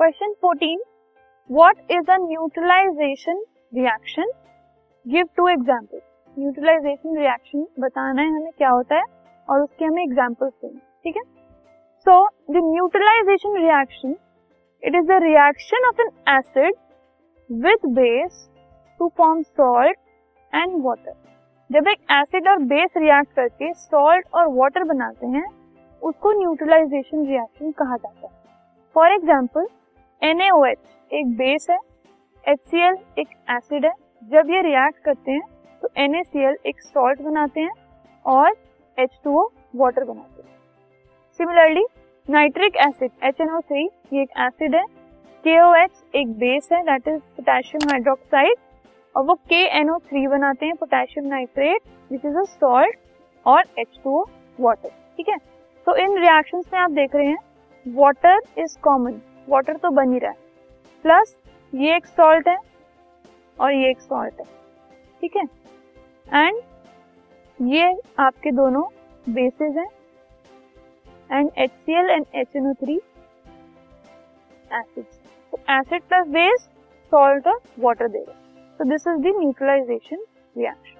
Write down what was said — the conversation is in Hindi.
Question 14 what is a neutralization reaction give two example neutralization reaction बताना है हमें क्या होता है और उसके हमें एग्जांपल्स देने ठीक है? So the neutralization reaction it is the reaction of an acid with base to form salt and water जब एक एसिड और बेस रिएक्ट करके सॉल्ट और वाटर बनाते हैं, उसको न्यूट्रलाइजेशन रिएक्शन कहा जाता है। फॉर एग्ज़ाम्पल NaOH एक बेस है HCl एक एसिड है। जब ये रिएक्ट करते हैं तो NaCl एक सॉल्ट बनाते हैं और H2O वाटर बनाते हैं। सिमिलरली नाइट्रिक एसिड HNO3 ये एक एसिड है। KOH एक बेस है दैट इज़ पोटेशियम हाइड्रोक्साइड और वो KNO3 बनाते हैं potassium nitrate which is a salt और H2O वाटर ठीक है? तो इन रिएक्शंस में आप देख रहे हैं वाटर इज़ कॉमन वाटर तो बन ही रहा है। प्लस ये एक सॉल्ट है और ये एक सॉल्ट है। ठीक है? एंड ये आपके दोनों बेसिस हैं। And H C L and H N O three acid तो एसिड प्लस बेस सॉल्ट और वाटर दे रहे So, this is the neutralization reaction.